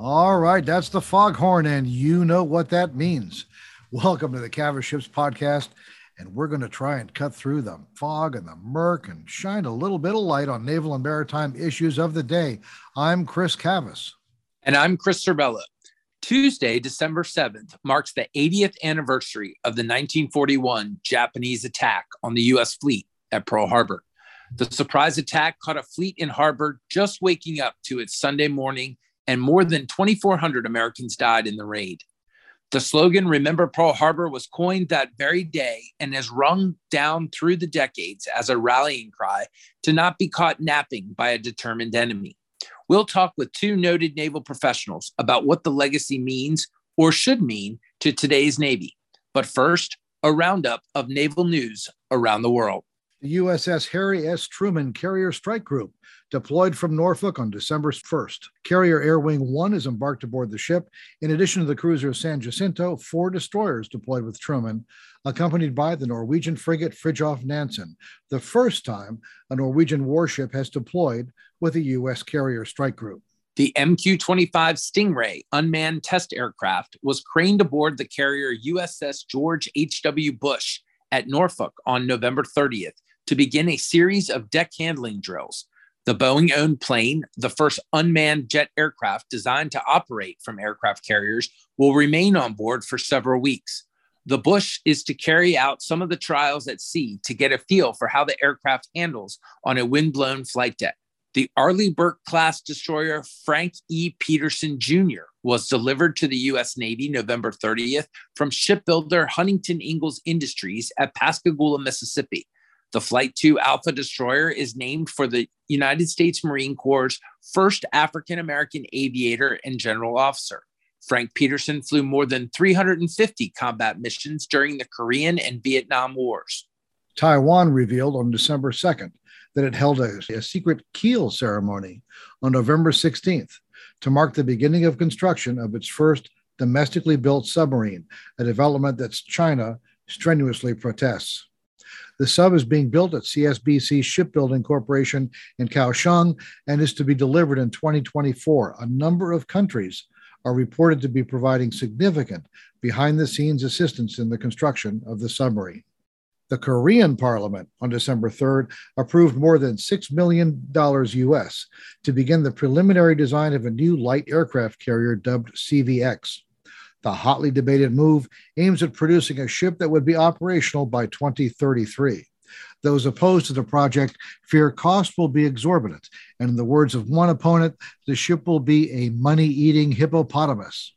All right, that's the foghorn, and you know what that means. Welcome to the Cavas Ships podcast, and we're going to try and cut through the fog and the murk and shine a little bit of light on naval and maritime issues of the day. I'm Chris Cavas. And I'm Chris Servello. Tuesday, December 7th, marks the 80th anniversary of the 1941 Japanese attack on the U.S. fleet at Pearl Harbor. The surprise attack caught a fleet in harbor just waking up to its Sunday morning and more than 2,400 Americans died in the raid. The slogan, Remember Pearl Harbor, was coined that very day and has rung down through the decades as a rallying cry to not be caught napping by a determined enemy. We'll talk with two noted naval professionals about what the legacy means or should mean to today's Navy. But first, a roundup of naval news around the world. The USS Harry S. Truman Carrier Strike Group deployed from Norfolk on December 1st. Carrier Air Wing 1 is embarked aboard the ship. In addition to the cruiser San Jacinto, four destroyers deployed with Truman, accompanied by the Norwegian frigate Fridtjof Nansen, the first time a Norwegian warship has deployed with a U.S. carrier strike group. The MQ 25 Stingray unmanned test aircraft was craned aboard the carrier USS George H.W. Bush at Norfolk on November 30th to begin a series of deck handling drills. The Boeing owned plane, the first unmanned jet aircraft designed to operate from aircraft carriers, will remain on board for several weeks. The Bush is to carry out some of the trials at sea to get a feel for how the aircraft handles on a wind-blown flight deck. The Arleigh Burke class destroyer Frank E. Petersen Jr. was delivered to the U.S. Navy November 30th from shipbuilder Huntington Ingalls Industries at Pascagoula, Mississippi. The Flight 2 Alpha destroyer is named for the United States Marine Corps' first African American aviator and general officer. Frank Petersen flew more than 350 combat missions during the Korean and Vietnam Wars. Taiwan revealed on December 2nd that it held a, a, secret keel ceremony on November 16th to mark the beginning of construction of its first domestically built submarine, a development that China strenuously protests. The sub is being built at CSBC Shipbuilding Corporation in Kaohsiung and is to be delivered in 2024. A number of countries are reported to be providing significant behind the scenes assistance in the construction of the submarine. The Korean parliament on December 3rd approved more than $6 million US to begin the preliminary design of a new light aircraft carrier dubbed CVX. The hotly debated move aims at producing a ship that would be operational by 2033. Those opposed to the project fear cost will be exorbitant, and in the words of one opponent, the ship will be a money eating hippopotamus.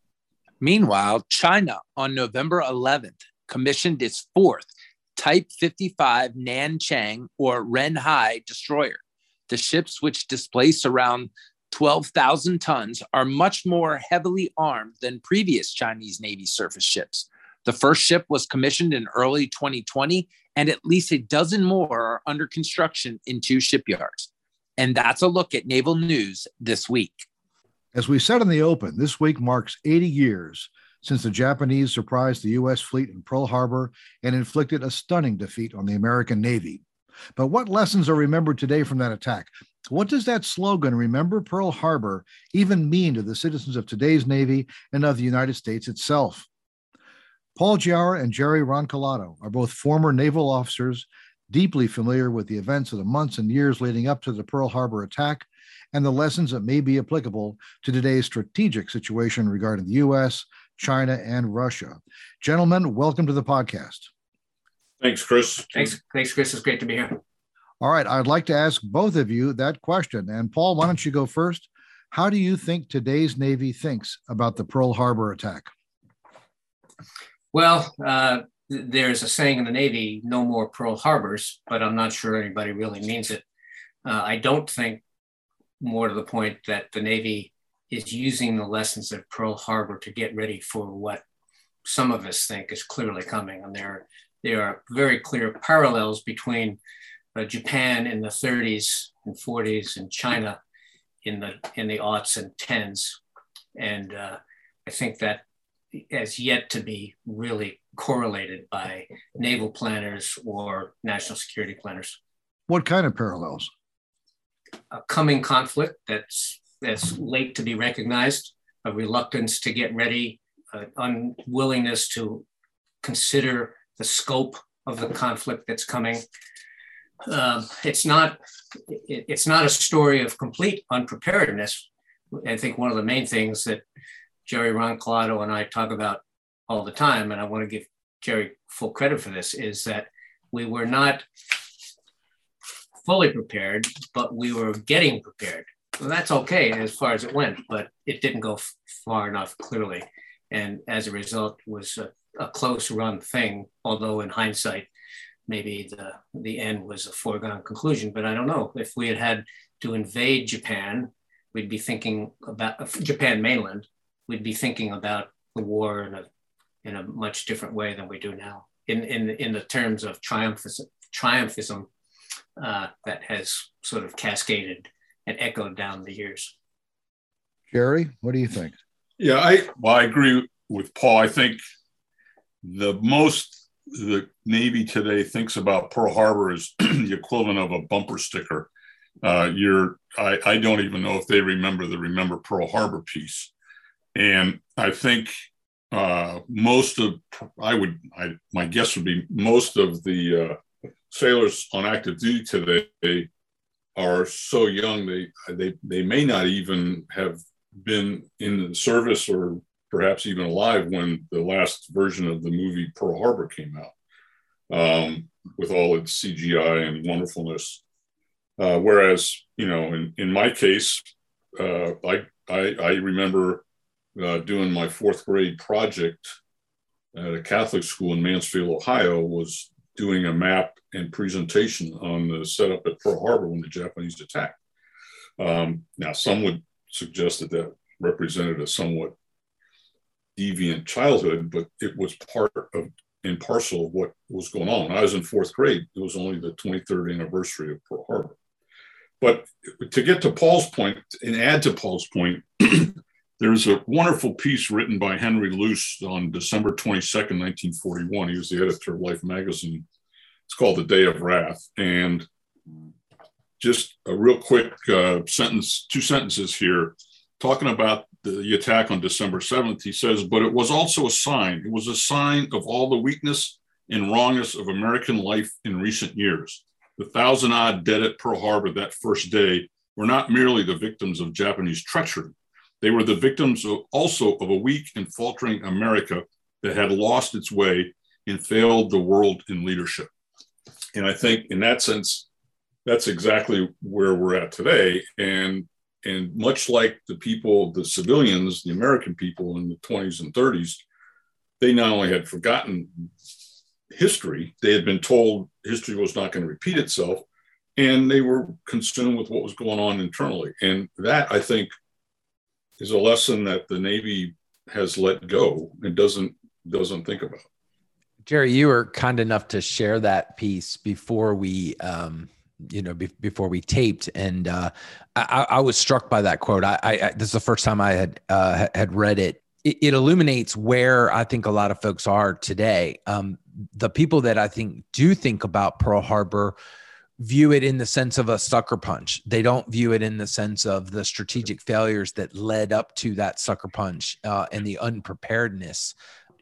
Meanwhile, China on November 11th commissioned its fourth Type 55 Nanchang or Renhai destroyer. The ships, which displace around 12,000 tons, are much more heavily armed than previous Chinese Navy surface ships. The first ship was commissioned in early 2020, and at least a dozen more are under construction in two shipyards. And that's a look at naval news this week. As we said in the open, this week marks 80 years since the Japanese surprised the U.S. fleet in Pearl Harbor and inflicted a stunning defeat on the American Navy. But what lessons are remembered today from that attack? What does that slogan, Remember Pearl Harbor, even mean to the citizens of today's Navy and of the United States itself? Paul Giarra and Jerry Roncolato are both former naval officers, deeply familiar with the events of the months and years leading up to the Pearl Harbor attack and the lessons that may be applicable to today's strategic situation regarding the U.S., China, and Russia. Gentlemen, welcome to the podcast. Thanks, Chris. Thanks, thanks, Chris. It's great to be here. All right, I'd like to ask both of you that question. And Paul, why don't you go first? How do you think today's Navy thinks about the Pearl Harbor attack? Well, uh, there's a saying in the Navy, no more Pearl Harbors, but I'm not sure anybody really means it. Uh, I don't think, more to the point, that the Navy is using the lessons of Pearl Harbor to get ready for what some of us think is clearly coming. And there, there are very clear parallels between uh, Japan in the 30s and 40s and China in the in the aughts and tens, and uh, I think that as yet to be really correlated by naval planners or national security planners. What kind of parallels? A coming conflict that's that's late to be recognized, a reluctance to get ready, an unwillingness to consider the scope of the conflict that's coming. Uh, it's not it, it's not a story of complete unpreparedness. I think one of the main things that Jerry Roncolato and I talk about all the time, and I want to give Jerry full credit for this, is that we were not fully prepared, but we were getting prepared. Well, that's okay as far as it went, but it didn't go far enough clearly, and as a result, was a close run thing. Although in hindsight, maybe the the end was a foregone conclusion. But I don't know if we had had to invade Japan, we'd be thinking about Japan mainland. We'd be thinking about the war in a in a much different way than we do now. In in in the terms of triumphism, triumphism uh, that has sort of cascaded and echoed down the years. Jerry, what do you think? Yeah, I well, I agree with Paul. I think the most the Navy today thinks about Pearl Harbor is the equivalent of a bumper sticker. Uh, you're, I, I don't even know if they remember the Remember Pearl Harbor piece. And I think uh, most of, I would, I, my guess would be most of the uh, sailors on active duty today are so young they they they may not even have been in the service or perhaps even alive when the last version of the movie Pearl Harbor came out, um, with all its CGI and wonderfulness. Uh, whereas, you know, in, in my case, uh, I, I, I remember uh, doing my fourth grade project at a Catholic school in Mansfield, Ohio, was doing a map and presentation on the setup at Pearl Harbor when the Japanese attacked. Um, now, some would suggest that that represented a somewhat deviant childhood, but it was part of and parcel of what was going on. When I was in fourth grade, it was only the 23rd anniversary of Pearl Harbor. But to get to Paul's point and add to Paul's point, there's a wonderful piece written by Henry Luce on December 22nd, 1941. He was the editor of Life magazine. It's called The Day of Wrath. And just a real quick uh, sentence, two sentences here, talking about the attack on December 7th, he says, but it was also a sign. It was a sign of all the weakness and wrongness of American life in recent years. The thousand odd dead at Pearl Harbor that first day were not merely the victims of Japanese treachery, they were the victims of, also of a weak and faltering America that had lost its way and failed the world in leadership. And I think in that sense, that's exactly where we're at today. And and much like the people, the civilians, the American people in the 20s and 30s, they not only had forgotten history, they had been told history was not going to repeat itself, and they were consumed with what was going on internally. And that, I think, is a lesson that the Navy has let go and doesn't doesn't think about. Jerry, you were kind enough to share that piece before we um, you know, be, before we taped, and uh, I, I, was struck by that quote. I, I, this is the first time I had uh, had read it. it. it. illuminates where I think a lot of folks are today. Um, the people that I think do think about Pearl Harbor view it in the sense of a sucker punch. They don't view it in the sense of the strategic failures that led up to that sucker punch uh, and the unpreparedness.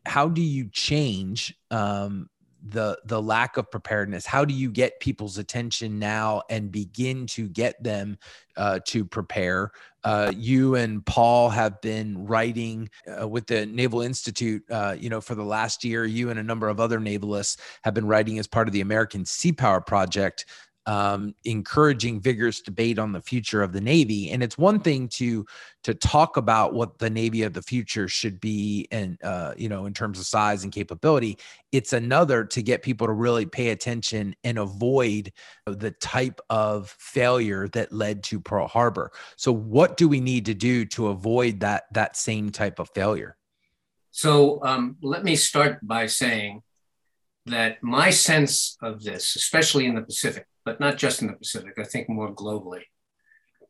How do you change um, the the lack of preparedness. How do you get people's attention now and begin to get them uh, to prepare? Uh, you and paul have been writing uh, with the naval institute uh, you know for the last year. You and a number of other navalists have been writing as part of the american sea power project um, encouraging vigorous debate on the future of the Navy. And it's one thing to to talk about what the Navy of the future should be, and uh, you know, in terms of size and capability. It's another to get people to really pay attention and avoid the type of failure that led to Pearl Harbor. So, what do we need to do to avoid that that same type of failure? So, um, let me start by saying that my sense of this, especially in the Pacific, but not just in the Pacific, I think more globally,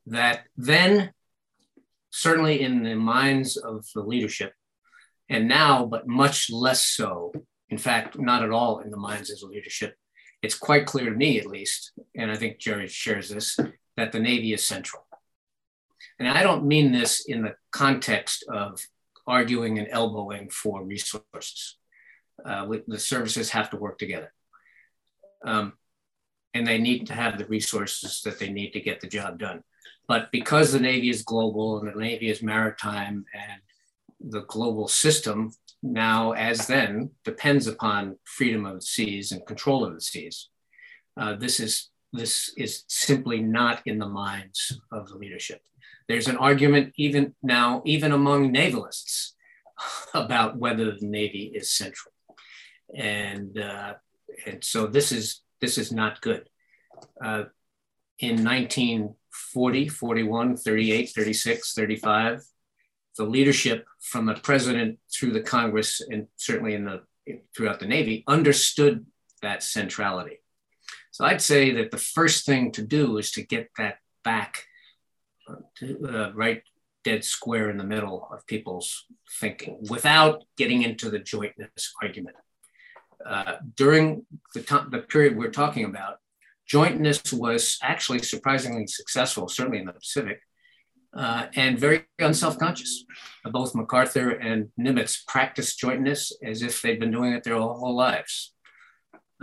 that then, certainly in the minds of the leadership, And now, but much less so, in fact, not at all in the minds of the leadership, it's quite clear to me, at least, and I think Jerry shares this, that the Navy is central. And I don't mean this in the context of arguing and elbowing for resources. Uh, the services have to work together. Um, and they need to have the resources that they need to get the job done. But because the Navy is global and the Navy is maritime and the global system now, as then, depends upon freedom of the seas and control of the seas. Uh, this is this is simply not in the minds of the leadership. There's an argument even now, even among navalists, about whether the Navy is central, and uh, and so this is this is not good. Uh, in 1940, 41, 38, 36, 35, the leadership from the president through the Congress and certainly in the throughout the Navy understood that centrality. So I'd say that the first thing to do is to get that back uh, to, uh, right dead square in the middle of people's thinking without getting into the jointness argument. Uh, during the, time, the period we're talking about, jointness was actually surprisingly successful, certainly in the Pacific, uh, and very unself-conscious. Both MacArthur and Nimitz practiced jointness as if they'd been doing it their whole, lives.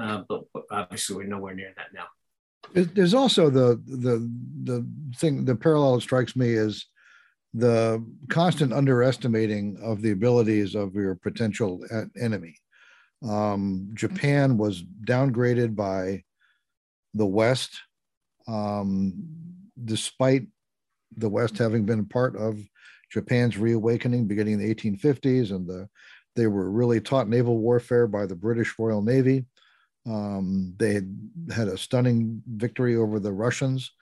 Uh, but, but obviously, we're nowhere near that now. There's also the the the thing. The parallel that strikes me is the constant underestimating of the abilities of your potential enemy. Um, Japan was downgraded by the West, um, despite the West having been part of Japan's reawakening beginning in the 1850s, and the, they were really taught naval warfare by the British Royal Navy. Um, they had had a stunning victory over the Russians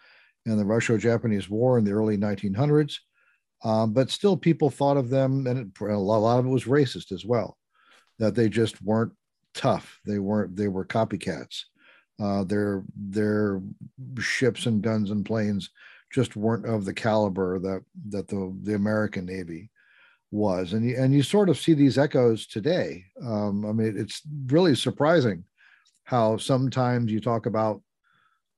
in the Russo-Japanese War in the early 1900s. Um, but still, people thought of them, and it, a lot of it was racist as well, that they just weren't tough. They weren't. They were copycats. Uh, their their ships and guns and planes just weren't of the caliber that that the the American Navy was, and you, and you sort of see these echoes today. Um, I mean, it's really surprising how sometimes you talk about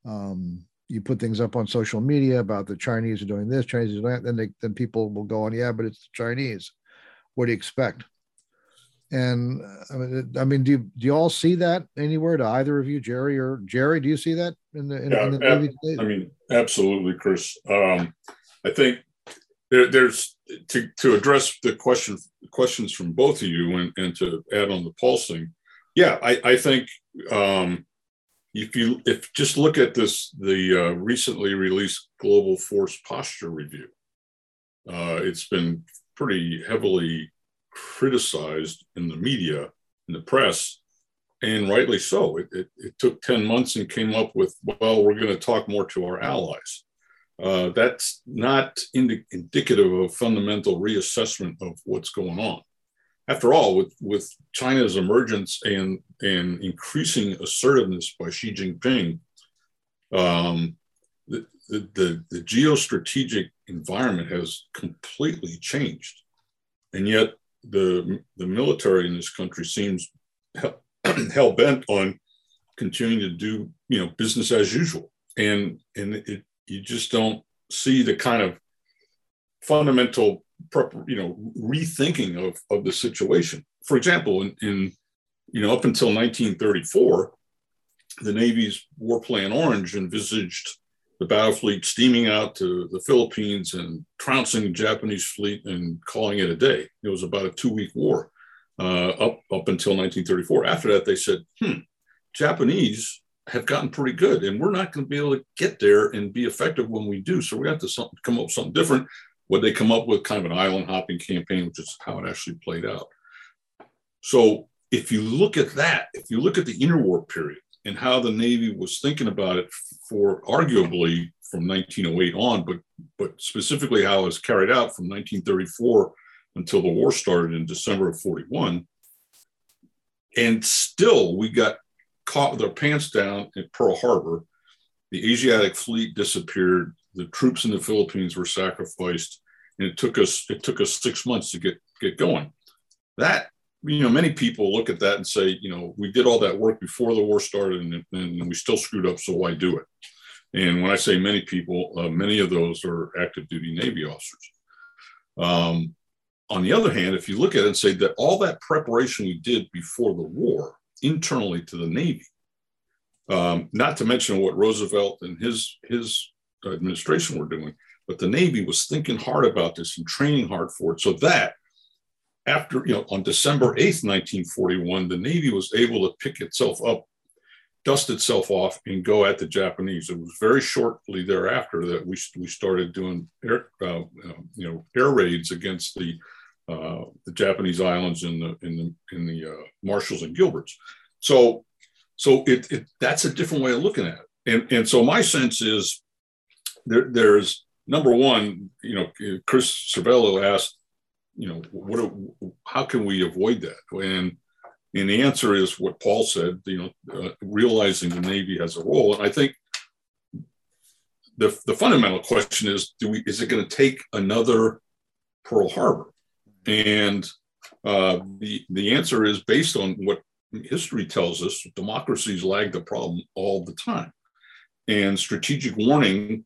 um, you put things up on social media about the Chinese are doing this, Chinese are doing that, then they, then people will go on, yeah, but it's the Chinese. What do you expect? And uh, I mean, I mean, do you, do you all see that anywhere? To either of you, Jerry or Jerry, do you see that in the, in, yeah, in the ab- I mean, absolutely, Chris. Um, I think there, there's to to address the question questions from both of you and, and to add on the pulsing. Yeah, I, I think um, if you if just look at this the uh, recently released global force posture review, uh, it's been pretty heavily criticized in the media, in the press, and rightly so. It, it, it took 10 months and came up with, well, we're going to talk more to our allies. Uh, that's not indi- indicative of a fundamental reassessment of what's going on. After all, with, with China's emergence and, and increasing assertiveness by Xi Jinping, um, the, the, the, the geostrategic environment has completely changed. And yet, the the military in this country seems hell bent on continuing to do you know business as usual, and and it, you just don't see the kind of fundamental you know rethinking of of the situation. For example, in, in you know up until 1934, the Navy's War Plan Orange envisaged the battle fleet steaming out to the Philippines and trouncing the Japanese fleet and calling it a day. It was about a two week war uh, up, up until 1934. After that, they said, hmm, Japanese have gotten pretty good and we're not going to be able to get there and be effective when we do. So we have to come up with something different. What they come up with kind of an island hopping campaign, which is how it actually played out. So if you look at that, if you look at the interwar period, and how the Navy was thinking about it for arguably from 1908 on, but but specifically how it was carried out from 1934 until the war started in December of 41. And still, we got caught with our pants down at Pearl Harbor. The Asiatic fleet disappeared. The troops in the Philippines were sacrificed, and it took us it took us six months to get get going. that you know many people look at that and say you know we did all that work before the war started and, and we still screwed up so why do it? And when i say many people uh, many of those are active duty navy officers. Um, on the other hand if you look at it and say that all that preparation we did before the war internally to the navy um, not to mention what roosevelt and his his administration were doing but the navy was thinking hard about this and training hard for it so that after, you know, on December 8th, 1941, the Navy was able to pick itself up, dust itself off, and go at the Japanese. It was very shortly thereafter that we, we started doing air, uh, you know, air raids against the, uh, the Japanese islands in the, in the, in the uh, Marshalls and Gilberts. So, so it, it, that's a different way of looking at it. And, and so my sense is there, there's number one, you know, Chris Servello asked, you know, what, how can we avoid that? And, and the answer is what Paul said, you know, uh, realizing the Navy has a role. And I think the, the fundamental question is, do we, is it going to take another Pearl Harbor? And uh, the, the answer is based on what history tells us, democracies lag the problem all the time. And strategic warning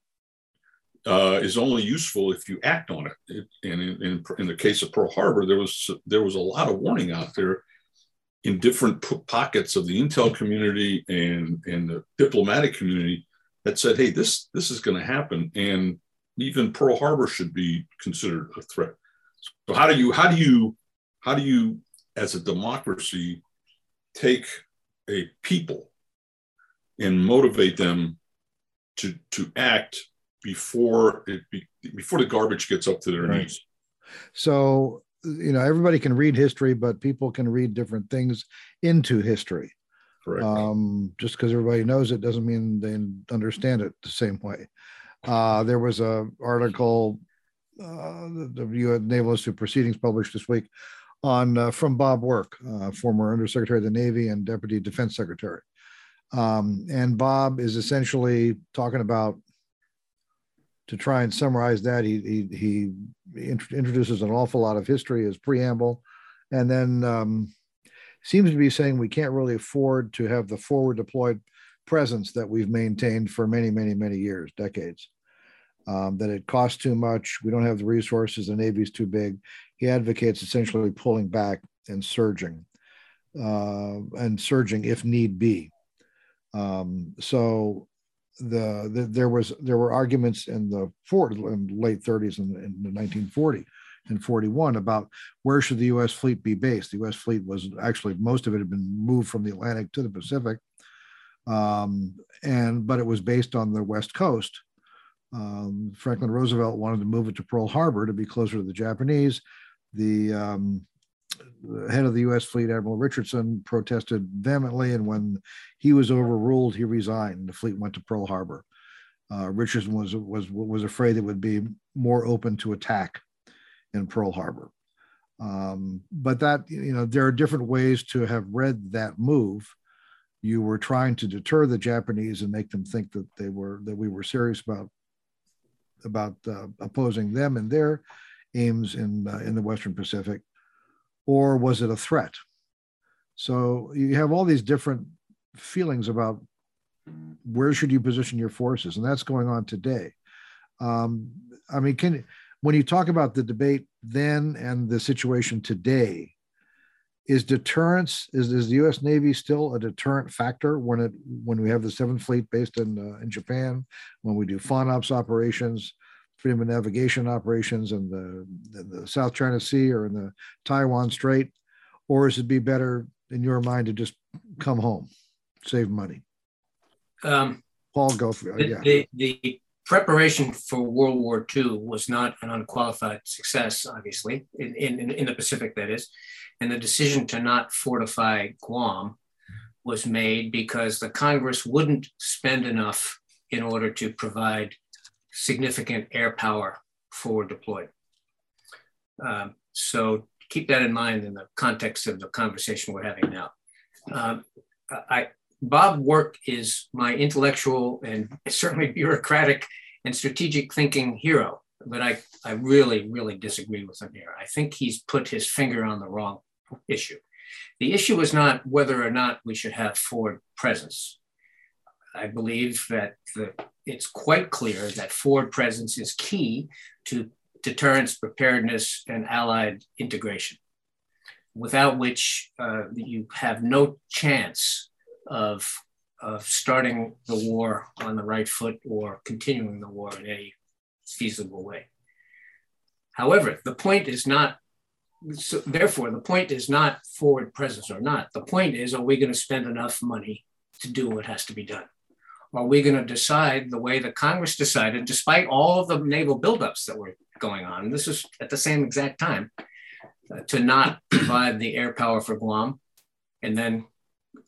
uh, is only useful if you act on it. it and in, in, in, the case of Pearl Harbor, there was there was a lot of warning out there in different p- pockets of the intel community and and the diplomatic community that said, "Hey, this this is going to happen," and even Pearl Harbor should be considered a threat. So how do you how do you how do you as a democracy take a people and motivate them to to act before it be, before the garbage gets up to their right. knees. So you know everybody can read history, but people can read different things into history. Correct. Um, just because everybody knows it doesn't mean they understand it the same way. Uh, there was a article uh, the U.S. Naval Institute Proceedings published this week on uh, from Bob Work, uh, former Undersecretary of the Navy and Deputy Defense Secretary. Um, and Bob is essentially talking about to try and summarize that, he he, he introduces an awful lot of history as preamble, and then um, seems to be saying we can't really afford to have the forward deployed presence that we've maintained for many, many, many years, decades. Um, that it costs too much. We don't have the resources. The Navy's too big. He advocates essentially pulling back and surging, uh, and surging if need be. Um, so the, the, there was there were arguments in the for, in late 30s and in, in 1940 and 41 about where should the U.S. fleet be based. The U.S. fleet was actually most of it had been moved from the Atlantic to the Pacific, um, and but it was based on the West Coast. Um, Franklin Roosevelt wanted to move it to Pearl Harbor to be closer to the Japanese. The um, head of the U.S. fleet, Admiral Richardson, protested vehemently, and when he was overruled, he resigned. The fleet went to Pearl Harbor. Uh, Richardson was was was afraid it would be more open to attack in Pearl Harbor. Um, but that you know, there are different ways to have read that move. You were trying to deter the Japanese and make them think that they were that we were serious about about uh, opposing them and their aims in uh, in the Western Pacific or was it a threat? So you have all these different feelings about where should you position your forces, and that's going on today. Um, I mean, can when you talk about the debate then and the situation today, is deterrence is, is the U.S. Navy still a deterrent factor when it when we have the Seventh Fleet based in uh, in Japan, when we do FONOPS operations, freedom of navigation operations in the, in the South China Sea or in the Taiwan Strait? Or is it be better in your mind to just come home, save money? Um, Paul, go for it. Yeah. The, the preparation for World War II was not an unqualified success, obviously, in, in, in the Pacific, that is. And the decision to not fortify Guam was made because the Congress wouldn't spend enough in order to provide significant air power forward deployed. Um, so keep that in mind in the context of the conversation we're having now. Um, I, Bob Work is my intellectual and certainly bureaucratic and strategic thinking hero, but I, I really, really disagree with him here. I think he's put his finger on the wrong issue. The issue is not whether or not we should have forward presence. I believe that the, it's quite clear that forward presence is key to deterrence, preparedness, and allied integration, without which uh, you have no chance of, of starting the war on the right foot or continuing the war in any feasible way. However, the point is not, so therefore, the point is not forward presence or not. The point is, are we going to spend enough money to do what has to be done? Are we going to decide the way the Congress decided, despite all of the naval buildups that were going on? This is at the same exact time uh, to not provide the air power for Guam, and then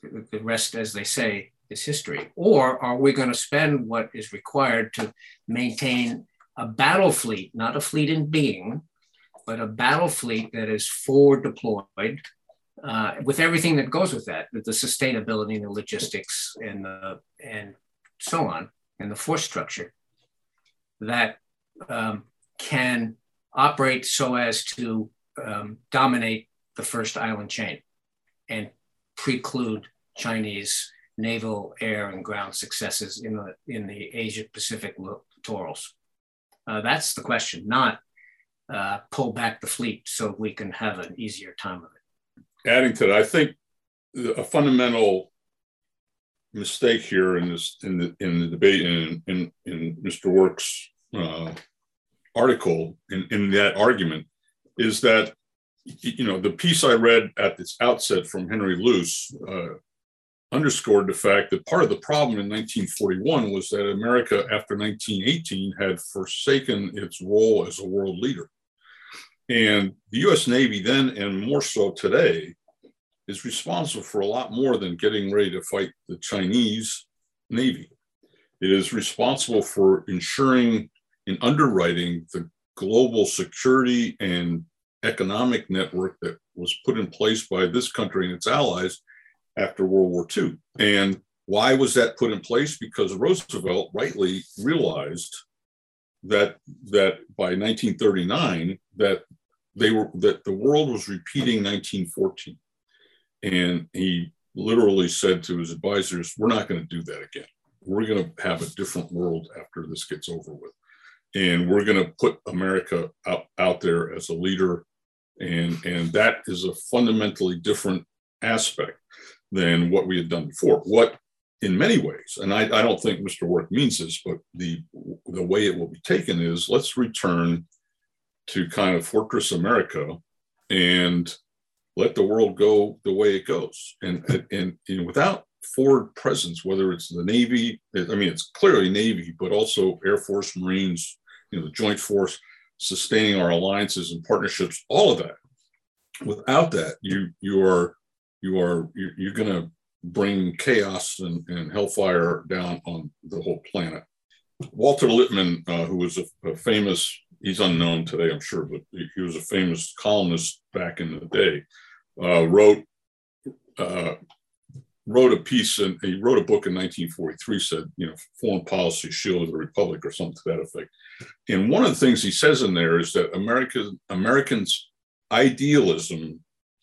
the rest, as they say, is history. Or are we going to spend what is required to maintain a battle fleet, not a fleet in being, but a battle fleet that is forward deployed uh, with everything that goes with that, with the sustainability and the logistics and the, and so on, and the force structure that um, can operate so as to um, dominate the first island chain and preclude Chinese naval, air, and ground successes in the in the Asia Pacific littorals. Uh, that's the question, not uh, pull back the fleet so we can have an easier time of it. Adding to that, I think a fundamental mistake here in this in the in the debate in in, in Mr. Work's uh, article in, in that argument is that you know the piece I read at its outset from Henry Luce uh, underscored the fact that part of the problem in 1941 was that America, after 1918, had forsaken its role as a world leader. And the US Navy then, and more so today, is responsible for a lot more than getting ready to fight the Chinese Navy. It is responsible for ensuring and underwriting the global security and economic network that was put in place by this country and its allies after World War II. And why was that put in place? Because Roosevelt rightly realized that that by 1939 that they were that the world was repeating 1914 and he literally said to his advisors we're not going to do that again we're going to have a different world after this gets over with and we're going to put america out, out there as a leader and and that is a fundamentally different aspect than what we had done before. What, in many ways, and I, I don't think Mr. Work means this, but the the way it will be taken is let's return to kind of Fortress America and let the world go the way it goes. And and, and without forward presence, whether it's the Navy, I mean, it's clearly Navy, but also Air Force, Marines, you know, the Joint Force, sustaining our alliances and partnerships, all of that. Without that, you you are you are you're, you're going to bring chaos and, and hellfire down on the whole planet. Walter Lippmann, uh, who was a, a, famous, he's unknown today, I'm sure, but he was a famous columnist back in the day, uh, wrote uh, wrote a piece and he wrote a book in 1943 said, you know, foreign policy shield of the republic or something to that effect. And one of the things he says in there is that America, Americans' idealism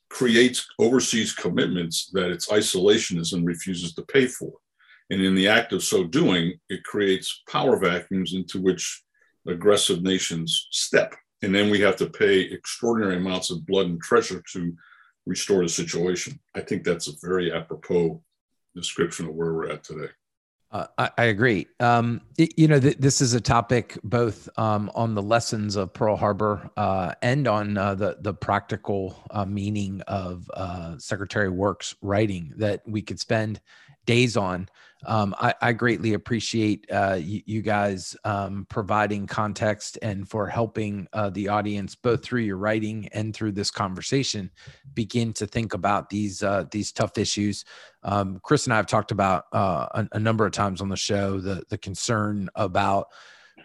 creates overseas commitments that its isolationism refuses to pay for. And in the act of so doing, it creates power vacuums into which aggressive nations step. And then we have to pay extraordinary amounts of blood and treasure to restore the situation. I think that's a very apropos description of where we're at today. Uh, I, I, agree. Um, it, you know, th- this is a topic both um, on the lessons of Pearl Harbor uh, and on uh, the the practical uh, meaning of uh, Secretary Work's writing that we could spend days on. Um, I, I, greatly appreciate uh, you, you, guys um, providing context and for helping uh, the audience, both through your writing and through this conversation, begin to think about these uh, these tough issues. Um, Chris and I have talked about uh, a, a, number of times on the show the the concern about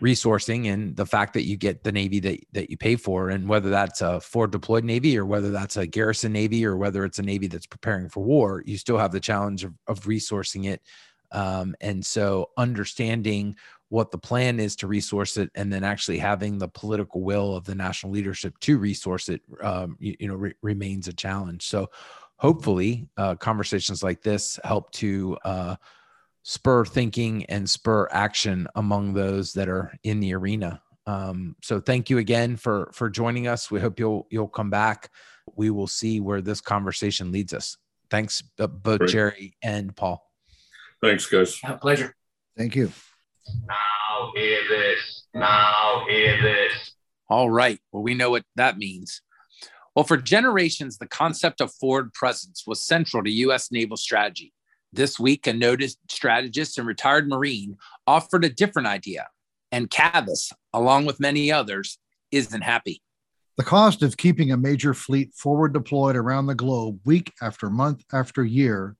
resourcing and the fact that you get the Navy that, that you pay for, and whether that's a forward deployed Navy or whether that's a garrison Navy or whether it's a Navy that's preparing for war, you still have the challenge of, of resourcing it. Um, and so understanding what the plan is to resource it, and then actually having the political will of the national leadership to resource it, um, you, you, know, re- remains a challenge. So, hopefully, uh, conversations like this help to uh, spur thinking and spur action among those that are in the arena. Um, so, thank you again for for joining us. We hope you'll you'll come back. We will see where this conversation leads us. Thanks, both Great. Jerry and Paul. Thanks, guys. A pleasure. Thank you. Now hear this. Now hear this. All right. Well, we know what that means. Well, for generations, the concept of forward presence was central to U.S. naval strategy. This week, a noted strategist and retired Marine offered a different idea, and Cavas, along with many others, isn't happy. The cost of keeping a major fleet forward deployed around the globe week after month after year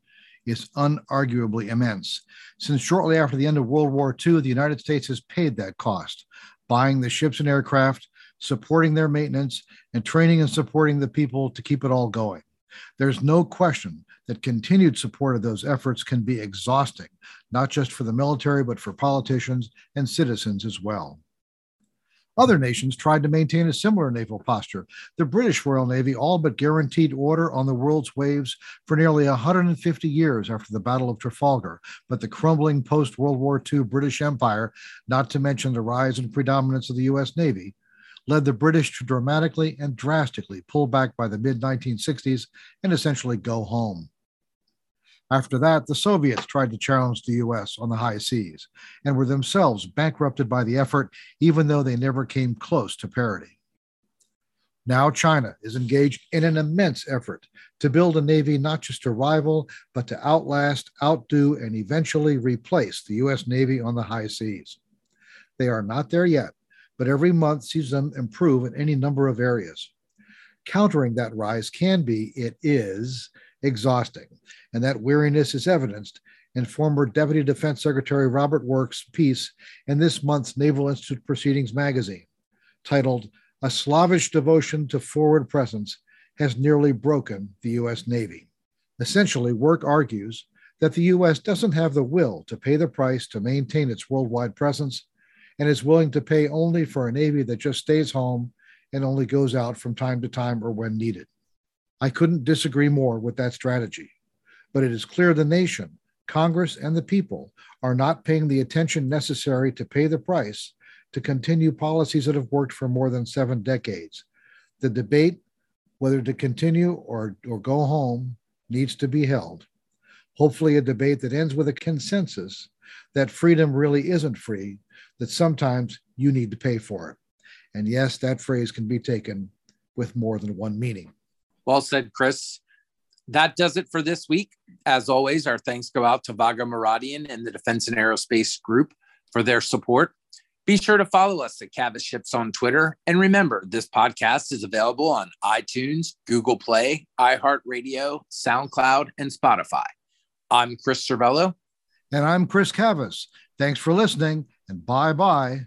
is unarguably immense. Since shortly after the end of World War II, the United States has paid that cost, buying the ships and aircraft, supporting their maintenance, and training and supporting the people to keep it all going. There's no question that continued support of those efforts can be exhausting, not just for the military, but for politicians and citizens as well. Other nations tried to maintain a similar naval posture. The British Royal Navy all but guaranteed order on the world's waves for nearly 150 years after the Battle of Trafalgar. But the crumbling post World War II British Empire, not to mention the rise and predominance of the U.S. Navy, led the British to dramatically and drastically pull back by the mid 1960s and essentially go home. After that, the Soviets tried to challenge the US on the high seas and were themselves bankrupted by the effort, even though they never came close to parity. Now, China is engaged in an immense effort to build a navy not just to rival, but to outlast, outdo, and eventually replace the US Navy on the high seas. They are not there yet, but every month sees them improve in any number of areas. Countering that rise can be, it is, exhausting, and that weariness is evidenced in former Deputy Defense Secretary Robert Work's piece in this month's Naval Institute Proceedings magazine, titled A Slavish Devotion to Forward Presence Has Nearly Broken the U.S. Navy. Essentially, Work argues that the U.S. doesn't have the will to pay the price to maintain its worldwide presence and is willing to pay only for a Navy that just stays home and only goes out from time to time or when needed. I couldn't disagree more with that strategy. But it is clear the nation, Congress, and the people are not paying the attention necessary to pay the price to continue policies that have worked for more than seven decades. The debate whether to continue or, or go home needs to be held. Hopefully, a debate that ends with a consensus that freedom really isn't free, that sometimes you need to pay for it. And yes, that phrase can be taken with more than one meaning. Well said, Chris. That does it for this week. As always, our thanks go out to Vago Muradian and the Defense and Aerospace Group for their support. Be sure to follow us at CavasShips on Twitter. And remember, this podcast is available on iTunes, Google Play, iHeartRadio, SoundCloud, and Spotify. I'm Chris Servello. And I'm Chris Cavas. Thanks for listening, and bye bye.